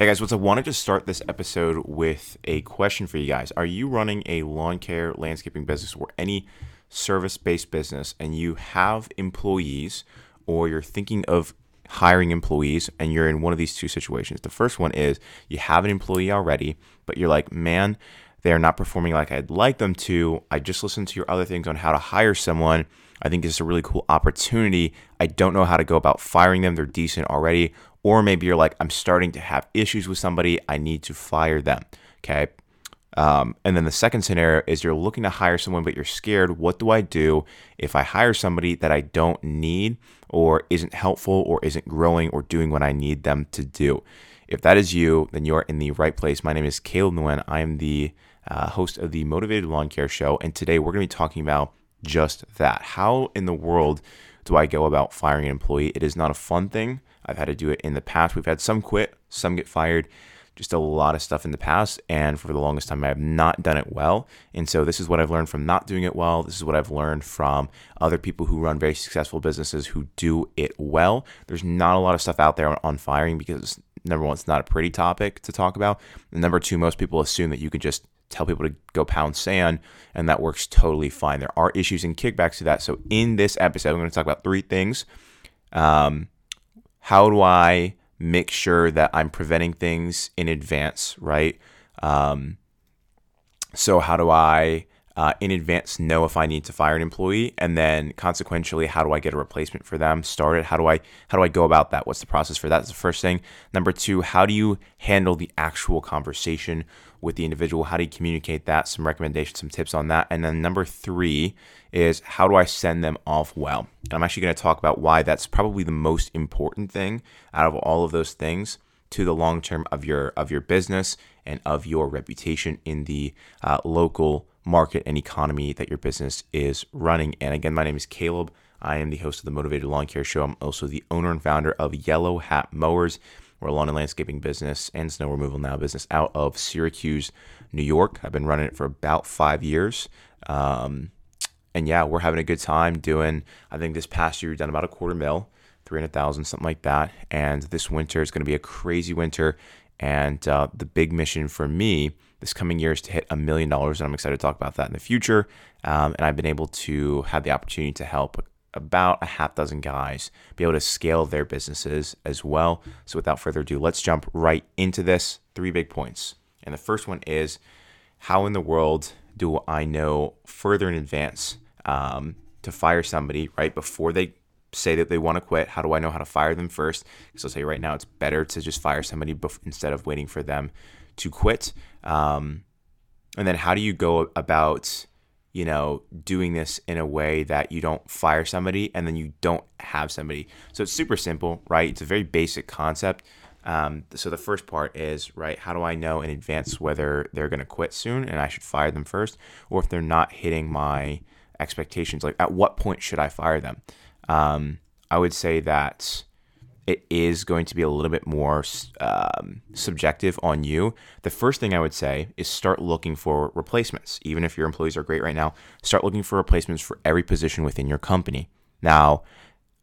Hey guys, what's up? I wanted to start this episode with a question for you guys. Are you running a lawn care, landscaping business, or any service based business, and you have employees, or you're thinking of hiring employees, and you're in one of these two situations? The first one is you have an employee already, but you're like, man, they are not performing like I'd like them to. I just listened to your other things on how to hire someone. I think this is a really cool opportunity. I don't know how to go about firing them. They're decent already. Or maybe you're like, I'm starting to have issues with somebody. I need to fire them. Okay. Um, and then the second scenario is you're looking to hire someone, but you're scared. What do I do if I hire somebody that I don't need or isn't helpful or isn't growing or doing what I need them to do? If that is you, then you're in the right place. My name is Caleb Nguyen. I am the uh, host of the Mowtivated Lawn Care Show. And today we're going to be talking about just that. How in the world do I go about firing an employee? It is not a fun thing. I've had to do it in the past. We've had some quit, some get fired, just a lot of stuff in the past. And for the longest time, I have not done it well. And so this is what I've learned from not doing it well. This is what I've learned from other people who run very successful businesses who do it well. There's not a lot of stuff out there on firing because number one, it's not a pretty topic to talk about. And number two, most people assume that you can just tell people to go pound sand, and that works totally fine. There are issues and kickbacks to that. So, in this episode, I'm going to talk about three things. Um, how do I make sure that I'm preventing things in advance, right? Um, so, how do I uh, in advance know if I need to fire an employee, and then consequentially, how do I get a replacement for them started? How do I how do I go about that? What's the process for that? That's the first thing. Number two, how do you handle the actual conversation with the individual? How do you communicate that? Some recommendations, some tips on that. And then number three is how do I send them off well? And I'm actually going to talk about why that's probably the most important thing out of all of those things to the long term of your of your business and of your reputation in the uh, local market and economy that your business is running. And again, my name is Caleb. I am the host of the Mowtivated Lawn Care Show. I'm also the owner and founder of Yellow Hat Mowers. We're a lawn and landscaping business and snow removal now business out of Syracuse, New York. I've been running it for about five years. Um, and yeah, we're having a good time doing, I think this past year we've done about a quarter mil, 300,000, something like that. And this winter is going to be a crazy winter. And uh, the big mission for me this coming year is to hit a million dollars. And I'm excited to talk about that in the future. Um, and I've been able to have the opportunity to help about a half dozen guys be able to scale their businesses as well. So without further ado, let's jump right into this. Three big points. And the first one is how in the world do I know further in advance um, to fire somebody right before they say that they want to quit? How do I know how to fire them first? Because I'll say right now, it's better to just fire somebody instead of waiting for them to quit. Um, and then how do you go about you know, doing this in a way that you don't fire somebody and then you don't have somebody. So it's super simple, right? It's a very basic concept. Um, so the first part is, right, how do I know in advance whether they're going to quit soon and I should fire them first, or if they're not hitting my expectations? Like, at what point should I fire them? Um, I would say that it is going to be a little bit more um, subjective on you. The first thing I would say is start looking for replacements. Even if your employees are great right now, start looking for replacements for every position within your company. Now,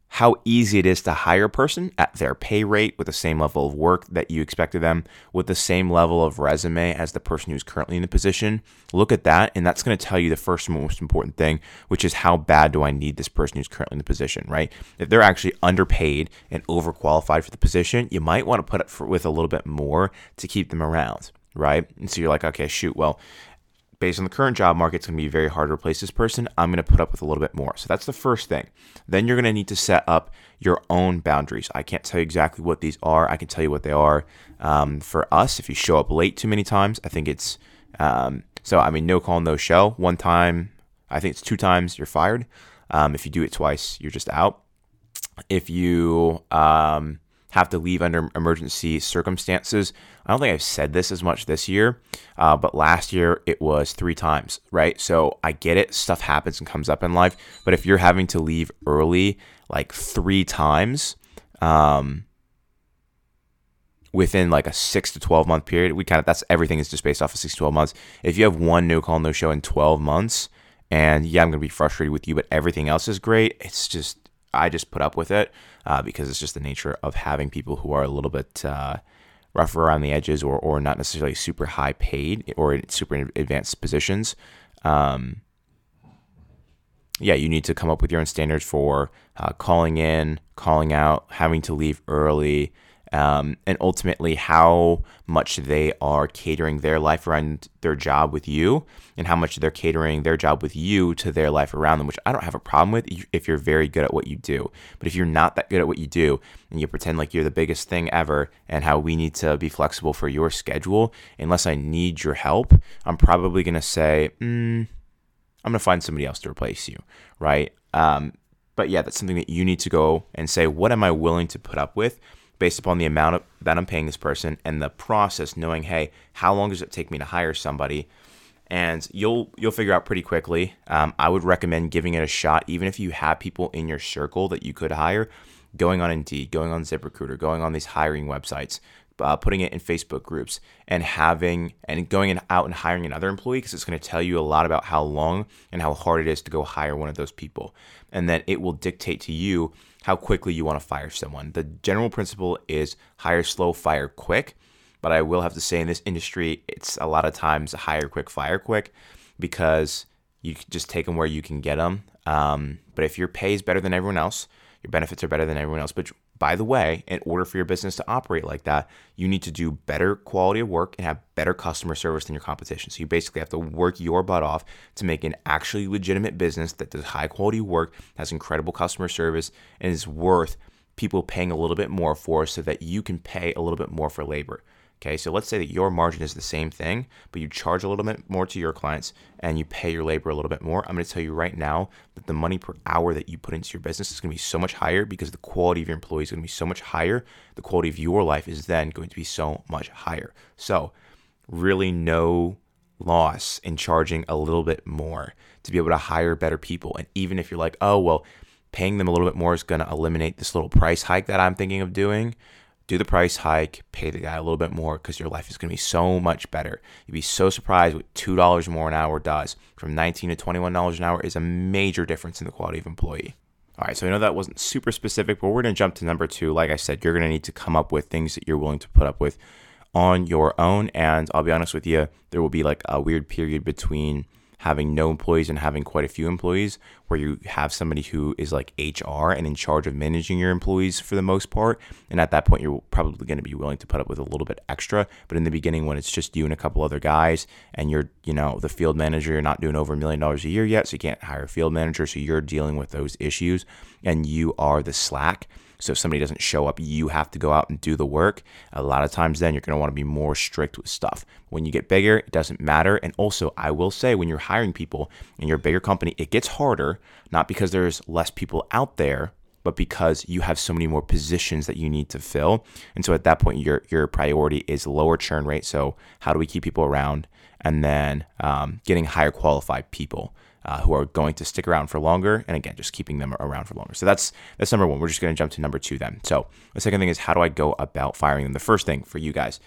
how easy it is to hire a person at their pay rate with the same level of work that you expect of them, with the same level of resume as the person who's currently in the position. Look at that, and that's going to tell you the first most important thing, which is how bad do I need this person who's currently in the position, right? If they're actually underpaid and overqualified for the position, you might want to put it for, with a little bit more to keep them around right? And so you're like, okay, shoot, well, based on the current job market, it's going to be very hard to replace this person. I'm going to put up with a little bit more. So that's the first thing. Then you're going to need to set up your own boundaries. I can't tell you exactly what these are. I can tell you what they are. Um, for us, if you show up late too many times, I think it's um, so. I mean, no call, no show. One time, I think it's two times, you're fired. Um, if you do it twice, you're just out. If you um, have to leave under emergency circumstances. I don't think I've said this as much this year, uh, but last year it was three times, right? So I get it, stuff happens and comes up in life, but if you're having to leave early like three times, um, within like a six to 12 month period, we kind of, that's everything is just based off of six to 12 months. If you have one no call, no show in 12 months, and yeah, I'm going to be frustrated with you, but everything else is great, it's just, I just put up with it uh, because it's just the nature of having people who are a little bit uh, rougher around the edges or, or not necessarily super high paid or in super advanced positions. Um, yeah, you need to come up with your own standards for uh, calling in, calling out, having to leave early, um, and ultimately how much they are catering their life around their job with you and how much they're catering their job with you to their life around them, which I don't have a problem with if you're very good at what you do. But if you're not that good at what you do and you pretend like you're the biggest thing ever and how we need to be flexible for your schedule, unless I need your help, I'm probably going to say, mm, I'm going to find somebody else to replace you, right? Um, but yeah, that's something that you need to go and say, what am I willing to put up with based upon the amount of, that I'm paying this person and the process, knowing, hey, how long does it take me to hire somebody? And you'll you'll figure out pretty quickly. Um, I would recommend giving it a shot, even if you have people in your circle that you could hire. Going on Indeed, going on ZipRecruiter, going on these hiring websites, uh, putting it in Facebook groups, and having and going out and hiring another employee because it's going to tell you a lot about how long and how hard it is to go hire one of those people, and then it will dictate to you how quickly you want to fire someone. The general principle is hire slow, fire quick. But I will have to say in this industry, it's a lot of times hire quick, fire quick because you just take them where you can get them. Um, but if your pay is better than everyone else, your benefits are better than everyone else, but by the way, in order for your business to operate like that, you need to do better quality of work and have better customer service than your competition. So you basically have to work your butt off to make an actually legitimate business that does high quality work, has incredible customer service, and is worth people paying a little bit more for so that you can pay a little bit more for labor. Okay, so let's say that your margin is the same thing, but you charge a little bit more to your clients and you pay your labor a little bit more. I'm to tell you right now that the money per hour that you put into your business is to be so much higher because the quality of your employees is to be so much higher. The quality of your life is then going to be so much higher. So, really, no loss in charging a little bit more to be able to hire better people. And even if you're like, oh, well, paying them a little bit more is going to eliminate this little price hike that I'm thinking of doing do the price hike, pay the guy a little bit more because your life is going to be so much better. You'd be so surprised what $2 more an hour does. From 19 to $21 an hour is a major difference in the quality of employee. All right, so I know that wasn't super specific, but we're going to jump to number two. Like I said, you're going to need to come up with things that you're willing to put up with on your own. And I'll be honest with you, there will be like a weird period between having no employees and having quite a few employees, where you have somebody who is like HR and in charge of managing your employees for the most part. And at that point, you're probably going to be willing to put up with a little bit extra. But in the beginning, when it's just you and a couple other guys, and you're, you know, the field manager, you're not doing over a million dollars a year yet, so you can't hire a field manager. So you're dealing with those issues, and you are the slack so if somebody doesn't show up, you have to go out and do the work. A lot of times, then you're going to want to be more strict with stuff. When you get bigger, it doesn't matter. And also, I will say, when you're hiring people in your bigger company, it gets harder, not because there's less people out there, but because you have so many more positions that you need to fill. And so at that point, your your priority is lower churn rate. So how do we keep people around? And then um, getting higher qualified people uh, who are going to stick around for longer, and again, just keeping them around for longer. So that's that's number one. We're just going to jump to number two then. So the second thing is how do I go about firing them? The first thing for you guys,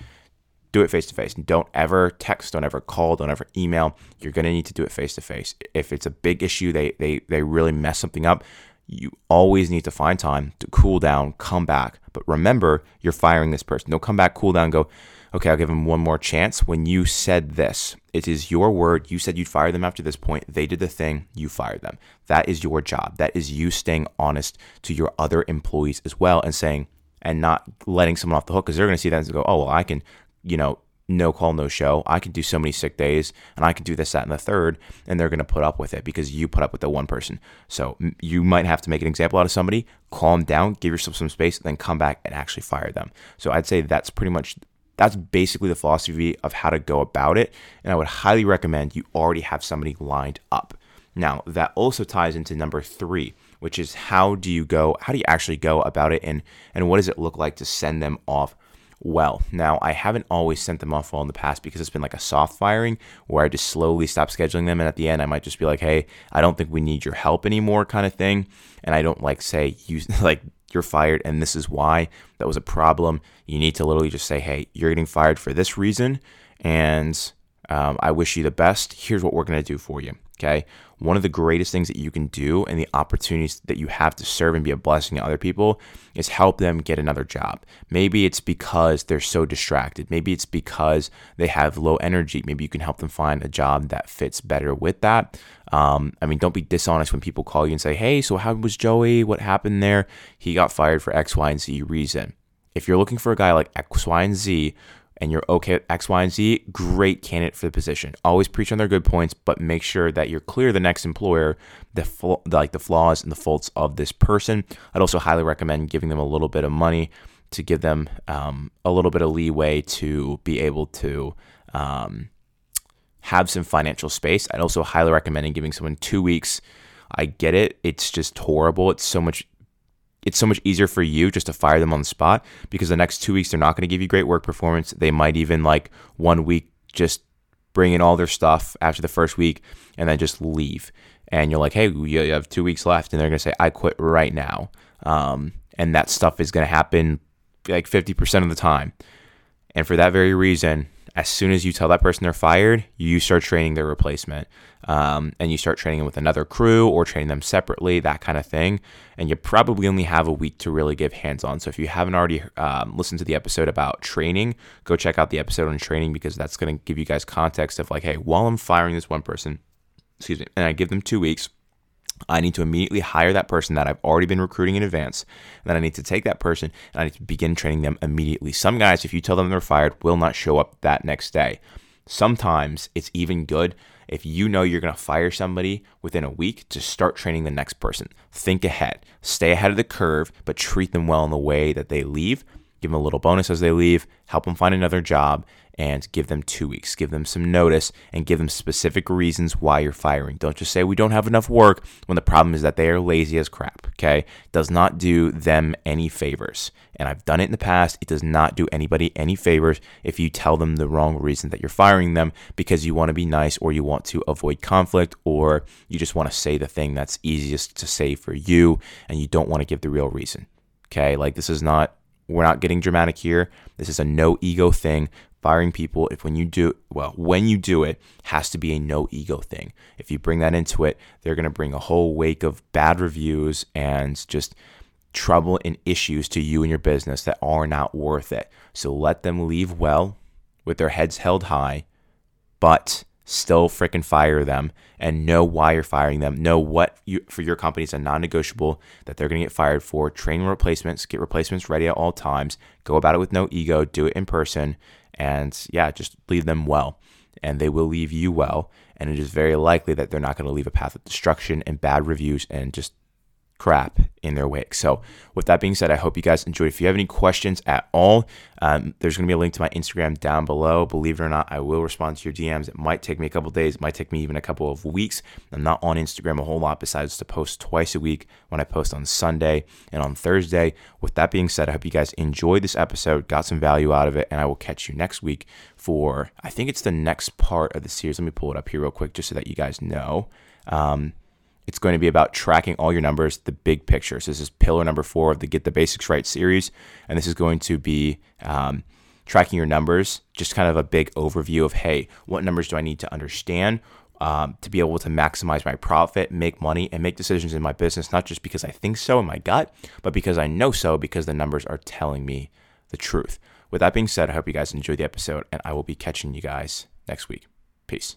do it face to face. Don't ever text, don't ever call, don't ever email. You're going to need to do it face to face. If it's a big issue, they they they really mess something up. You always need to find time to cool down, come back. But remember, you're firing this person. Don't come back, cool down, go okay, I'll give them one more chance. When you said this, it is your word. You said you'd fire them after this point. They did the thing, you fired them. That is your job. That is you staying honest to your other employees as well and saying, and not letting someone off the hook because they're going to see that and go, oh, well, I can, you know, no call, no show. I can do so many sick days and I can do this, that, and the third. And they're going to put up with it because you put up with the one person. So you might have to make an example out of somebody, calm down, give yourself some space, then come back and actually fire them. So I'd say that's pretty much that's basically the philosophy of how to go about it. And I would highly recommend you already have somebody lined up. Now, that also ties into number three, which is how do you go, how do you actually go about it and, and what does it look like to send them off well. Now, I haven't always sent them off well in the past because it's been like a soft firing where I just slowly stop scheduling them. And at the end, I might just be like, hey, I don't think we need your help anymore, kind of thing. And I don't like say, use like you're fired and this is why that was a problem. You need to literally just say, hey, you're getting fired for this reason. And Um, I wish you the best. Here's what we're going to do for you. Okay. One of the greatest things that you can do and the opportunities that you have to serve and be a blessing to other people is help them get another job. Maybe it's because they're so distracted. Maybe it's because they have low energy. Maybe you can help them find a job that fits better with that. Um, I mean, don't be dishonest when people call you and say, Hey, so how was Joey? What happened there? He got fired for X, Y, and Z reason. If you're looking for a guy like X, Y, and Z and you're okay with X, Y, and Z, great candidate for the position. Always preach on their good points, but make sure that you're clear the next employer the, fl- like the flaws and the faults of this person. I'd also highly recommend giving them a little bit of money to give them um, a little bit of leeway to be able to um, have some financial space. I'd also highly recommend giving someone two weeks. I get it; it's just horrible. It's so much it's so much easier for you just to fire them on the spot because the next two weeks they're not going to give you great work performance. They might even like one week just bring in all their stuff after the first week and then just leave. And you're like, hey, you have two weeks left, and they're going to say, I quit right now. Um, and that stuff is going to happen like 50% of the time. And for that very reason, as soon as you tell that person they're fired, you start training their replacement. Um, and you start training them with another crew or training them separately, that kind of thing. And you probably only have a week to really give hands on. So if you haven't already um, listened to the episode about training, go check out the episode on training because that's going to give you guys context of like, hey, while I'm firing this one person, excuse me, and I give them two weeks, I need to immediately hire that person that I've already been recruiting in advance. And then I need to take that person and I need to begin training them immediately. Some guys, if you tell them they're fired, will not show up that next day. Sometimes it's even good if you know you're going to fire somebody within a week to start training the next person. Think ahead, stay ahead of the curve, but treat them well in the way that they leave. Give them a little bonus as they leave, help them find another job, and give them two weeks. Give them some notice and give them specific reasons why you're firing. Don't just say we don't have enough work when the problem is that they are lazy as crap. Okay. Does not do them any favors. And I've done it in the past. It does not do anybody any favors if you tell them the wrong reason that you're firing them because you want to be nice or you want to avoid conflict or you just want to say the thing that's easiest to say for you and you don't want to give the real reason. Okay. Like this is not we're not getting dramatic here. This is a no ego thing. Firing people if when you do well when you do it has to be a no ego thing. If you bring that into it they're going to bring a whole wake of bad reviews and just trouble and issues to you and your business that are not worth it. So let them leave well with their heads held high but still freaking fire them and know why you're firing them. Know what you, for your company is a non negotiable that they're going to get fired for. Train replacements, get replacements ready at all times. Go about it with no ego, do it in person, and yeah, just leave them well. And they will leave you well. And it is very likely that they're not going to leave a path of destruction and bad reviews and just crap in their wake. So, with that being said, I hope you guys enjoyed. If you have any questions at all, um, there's going to be a link to my Instagram down below. Believe it or not, I will respond to your DMs. It might take me a couple days, it might take me even a couple of weeks. I'm not on Instagram a whole lot besides to post twice a week when I post on Sunday and on Thursday. With that being said, I hope you guys enjoyed this episode, got some value out of it, and I will catch you next week for, I think it's the next part of the series. Let me pull it up here real quick just so that you guys know. Um, it's going to be about tracking all your numbers, the big picture. So this is pillar number four of the Get the Basics Right series, and this is going to be um, tracking your numbers. Just kind of a big overview of hey, what numbers do I need to understand um, to be able to maximize my profit, make money, and make decisions in my business, not just because I think so in my gut, but because I know so because the numbers are telling me the truth. With that being said, I hope you guys enjoyed the episode, and I will be catching you guys next week. Peace.